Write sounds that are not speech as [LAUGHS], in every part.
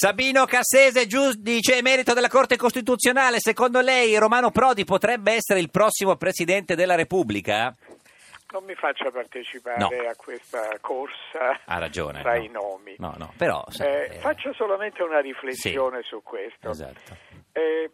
Sabino Cassese, giudice emerito della Corte Costituzionale, secondo lei Romano Prodi potrebbe essere il prossimo Presidente della Repubblica? Non mi faccia partecipare No. a questa corsa Ha ragione. tra no. i nomi. No, no, però... Eh, eh, faccio solamente una riflessione su questo. Esatto. Eh,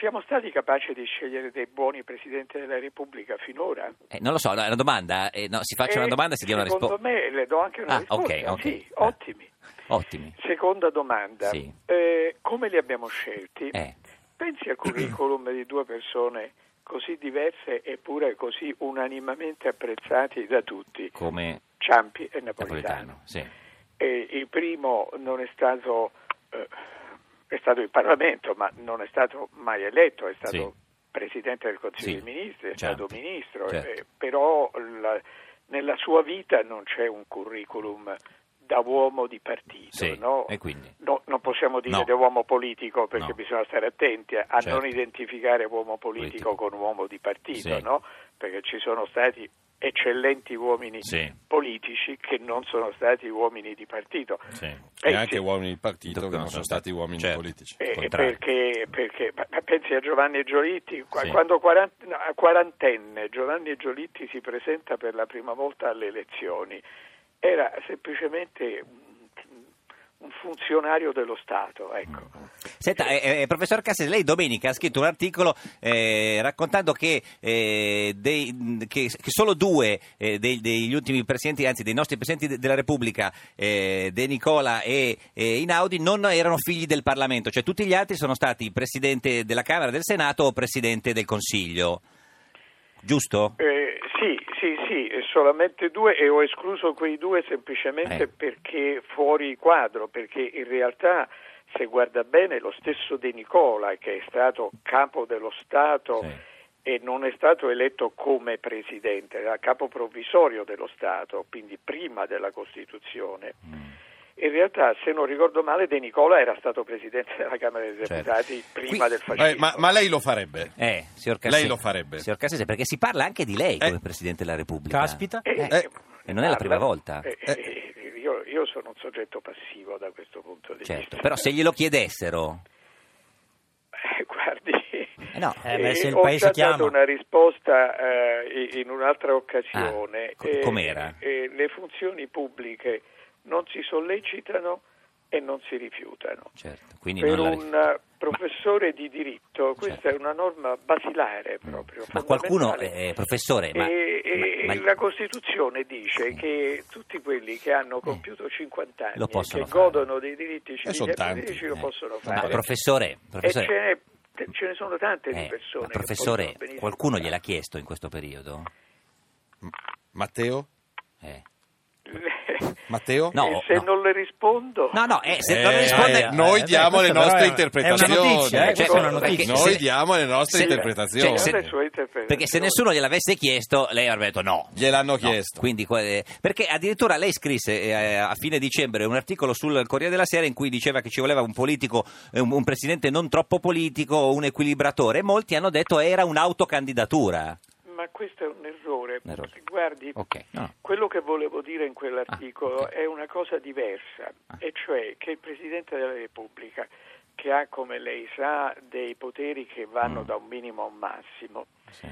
siamo stati capaci di scegliere dei buoni Presidenti della Repubblica finora? Eh, non lo so, è una domanda, eh, no, si faccia Eh, una domanda e si dia una Secondo risposta. me le do anche una Ah, risposta. ok, ok. Sì, Ah. ottimi. Ottimi. Seconda domanda. Sì. Eh, come li abbiamo scelti? Eh, Pensi al curriculum di due persone così diverse eppure così unanimamente apprezzati da tutti, come Ciampi e Napolitano. Napolitano, sì. E il primo non è stato, eh, è stato in Parlamento, ma non è stato mai eletto, è stato Sì. Presidente del Consiglio Sì, dei Ministri, è Ciampi, stato Ministro, certo. eh, però la- nella sua vita non c'è un curriculum da uomo di partito, Sì, no? e quindi? No, non possiamo dire No. da uomo politico perché No. bisogna stare attenti a, Certo. non identificare uomo politico, Politico. con uomo di partito, Sì. no? Perché ci sono stati eccellenti uomini Sì. politici che non sono stati uomini di partito. Sì. Eh, e anche uomini di partito che non sono stati uomini certo. politici. Eh, perché, perché pensi a Giovanni Giolitti, Sì. quando quarant- no, a quarantenne Giovanni Giolitti si presenta per la prima volta alle elezioni, era semplicemente un, un funzionario dello Stato, ecco. Senta, eh, eh, professor Cassese, lei domenica ha scritto un articolo eh, raccontando che, eh, dei- che- che solo due eh, dei- degli ultimi presidenti, anzi dei nostri presidenti de- della Repubblica, eh, De Nicola e, e Inaudi, non erano figli del Parlamento, cioè tutti gli altri sono stati presidente della Camera, del Senato o presidente del Consiglio. Giusto? Eh, sì, sì, sì, solamente due e ho escluso quei due semplicemente Eh. perché fuori quadro, perché in realtà se guarda bene lo stesso De Nicola che è stato capo dello Stato Sì. e non è stato eletto come presidente, era capo provvisorio dello Stato, quindi prima della Costituzione. Mm. In realtà, se non ricordo male, De Nicola era stato presidente della Camera dei Certo. Deputati prima Qui- del fascismo. Eh, ma, ma lei lo farebbe? Eh, signor Cassese. Lei lo farebbe? Signor Cassese, perché si parla anche di lei come Eh. Presidente della Repubblica. Caspita. Eh, Eh, e non è la prima volta. eh, eh, io, io sono un soggetto passivo da questo punto di Certo, vista. però se glielo chiedessero... Eh, guardi, Eh no, Eh, se il ho paese già chiama. dato una risposta eh, in un'altra occasione. Ah, co- com'era? eh, le funzioni pubbliche non si sollecitano e non si rifiutano. certo, quindi Per non la... un eh, professore di diritto [LAUGHS] questa Certo. è una norma basilare proprio. Ma qualcuno, eh, professore, ma, E- e ma- ma- la Costituzione dice Sì. che tutti quelli che hanno compiuto 50 anni e che fare. godono dei diritti civili sono e politici lo eh, possono ma fare. professore, E professore, ce ne, ce ne sono tante eh, di persone. ma che professore, qualcuno gliel'ha chiesto in questo periodo? Matteo? Eh. [LAUGHS] Matteo? No, e se no. non le rispondo... No, no, eh, se Eh, non risponde... eh, noi diamo le nostre interpretazioni. Notizia, eh, Cioè. Noi diamo le nostre se- interpretazioni. cioè, se- le sue interpretazioni. Perché se nessuno gliel'avesse chiesto, lei avrebbe detto no. Gliel'hanno No, chiesto. quindi, eh, perché addirittura lei scrisse eh, a fine dicembre un articolo sul Corriere della Sera in cui diceva che ci voleva un politico, eh, un, un presidente non troppo politico, un equilibratore, e molti hanno detto era un'autocandidatura. Ma questo è un errore. Un errore. Guardi, Ok, no. quello che volevo dire in quell'articolo Ah, ok. è una cosa diversa, Ah. e cioè che il Presidente della Repubblica, che ha, come lei sa, dei poteri che vanno Mm. da un minimo a un massimo, Sì.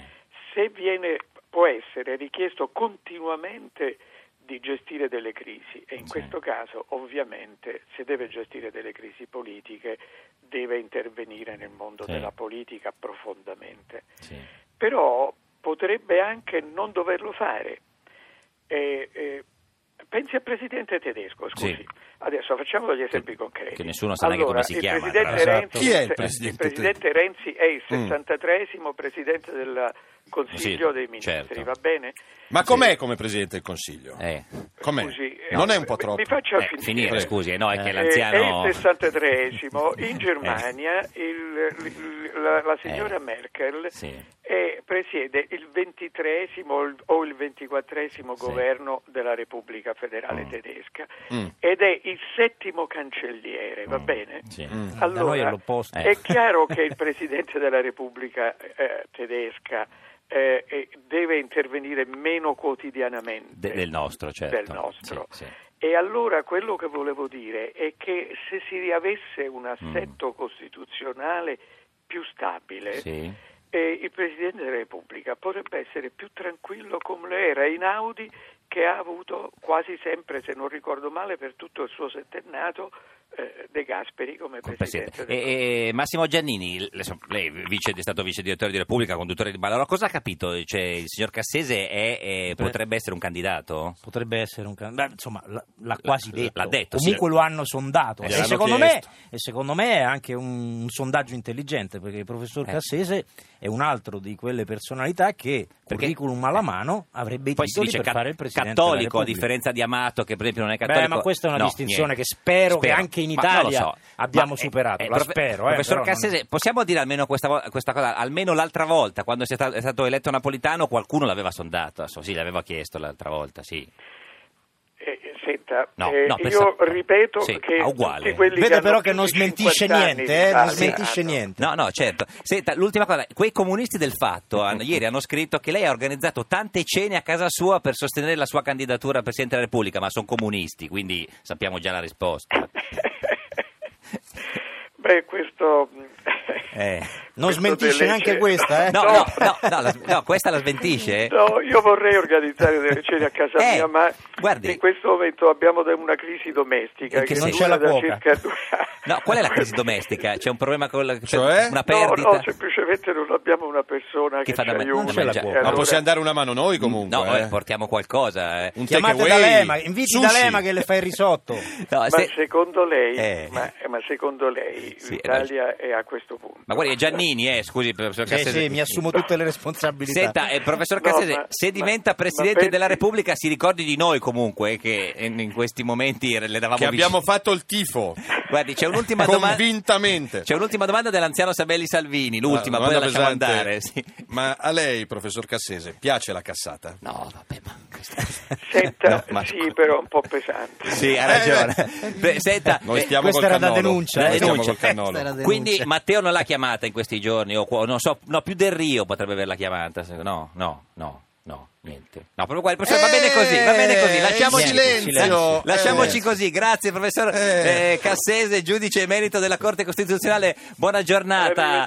se viene, può essere richiesto continuamente di gestire delle crisi e in Sì. questo caso ovviamente se deve gestire delle crisi politiche deve intervenire nel mondo Sì. della politica profondamente Sì. però potrebbe anche non doverlo fare. Eh, eh, pensi al presidente tedesco, scusi. Sì. Adesso facciamo degli esempi concreti. che nessuno sa neanche Allora, come si il chiama, Presidente. Renzi, Chi è il presidente presidente Renzi è il Mm. 63esimo presidente del Consiglio Sì, dei Ministri, certo. va bene? Ma com'è come Presidente del Consiglio? Eh. Com'è? Scusi, eh, non è un po' troppo? Mi faccia Eh, finire. finire, scusi, no, è che Eh, l'anziano... È il 63esimo. In [LAUGHS] Germania il- il- la, la signora Eh, Merkel sì. Eh, presiede il 23esimo o il- o il 24esimo Sì. governo della Repubblica Federale Mm. Tedesca Mm. ed è il settimo cancelliere, va Mm, bene? sì. Mm. Noi è Allora, l'opposto. Eh. è chiaro che il [LAUGHS] Presidente della Repubblica eh, tedesca eh, eh, deve intervenire meno quotidianamente De- del nostro, certo. del nostro. Sì, sì. E allora quello che volevo dire è che se si riavesse un assetto costituzionale più stabile, Sì. Eh, il Presidente della Repubblica potrebbe essere più tranquillo come era Einaudi che ha avuto quasi sempre, se non ricordo male, per tutto il suo settennato eh, De Gasperi come Presidente. presidente. E, e Massimo Giannini, lei, vice, è stato vice direttore di Repubblica, conduttore di Allora, cosa ha capito? Cioè, il signor Cassese è- è- potrebbe essere un candidato? Potrebbe essere un candidato, insomma, l'ha quasi detto. l'ha detto, Comunque sì. lo hanno sondato. E secondo, me, e secondo me è anche un, un sondaggio intelligente perché il professor Eh. Cassese è un altro di quelle personalità che, Perché- curriculum alla mano, avrebbe i titoli per ca- fare il presidente cattolico, a differenza di Amato, che per esempio non è cattolico. Beh, ma questa è una No, distinzione niente. che spero, che anche in Italia so. abbiamo Ma, eh, superato. eh, La profe- spero, eh, Professor però non- Cassese, possiamo dire almeno questa, questa cosa, almeno l'altra volta, quando sia stato, è stato eletto Napolitano, qualcuno l'aveva sondato, sì, l'aveva chiesto l'altra volta, sì. Senta, No, eh, no, io ripeto sì, che uguale. tutti quelli che Vede però che non smentisce 50 anni niente, eh, non smentisce niente. No, no, certo. Senta, l'ultima cosa, quei comunisti del fatto [LAUGHS] hanno- ieri hanno scritto che lei ha organizzato tante cene a casa sua per sostenere la sua candidatura a Presidente della Repubblica, ma sono comunisti, quindi sappiamo già la risposta. [LAUGHS] Beh, questo... Eh. Non smentisce neanche questa, eh? No, no, no, no, la- no, questa la smentisce? No, io vorrei organizzare delle cene a casa Eh, mia, ma guardi. in questo momento abbiemo de- una crisi domestica In che che Non c'è la da cuoca. circa due anni. No, qual è la crisi domestica? C'è un problema con la, Cioè? una No, perdita? no, semplicemente non abbiamo una persona Che che, fa ci da man- aiuta. da c'è la cuoca. E Ma allora- possiamo dare una mano noi comunque. No, eh. eh, portiamo qualcosa. eh. Un Chiamate. D'Alema, inviti Sushi. D'Alema che le fa il risotto. No, Ma se- secondo lei, Eh. ma, ma secondo lei Sì, l'Italia è a questo punto? Ma guardi, è Giannini, eh, scusi, professor Sì, Cassese. sì, mi assumo tutte le responsabilità. Senta, eh, professor No, Cassese, ma- se diventa ma Presidente della Repubblica si ricordi di noi comunque, eh, che in in questi momenti le davamo Che abbiamo vicini. fatto il tifo Guardi, c'è un'ultima domanda. convintamente. C'è un'ultima domanda dell'anziano Sabelli Salvini, l'ultima, Una poi la lasciamo pesante. andare. sì. Ma a lei, professor Cassese, piace la cassata? No, vabbè, ma... Senta, No, ma- sì, però un po' pesante. Sì, ha ragione. Eh, Beh, senta, Noi eh, stiamo questa col era da cannolo. denuncia, Noi eh, stiamo denuncia. Questa era da Quindi denuncia. Matteo non l'ha chiamata in questi giorni, o non so, no, più del Rio potrebbe averla chiamata. No, no, no, no, niente. No, proprio qua, professore, va bene così, va bene così, Eh, lasciamoci, il silenzio. lasciamoci Eh. così. Grazie professor Eh. eh, Cassese, giudice emerito della Corte Costituzionale. Buona giornata.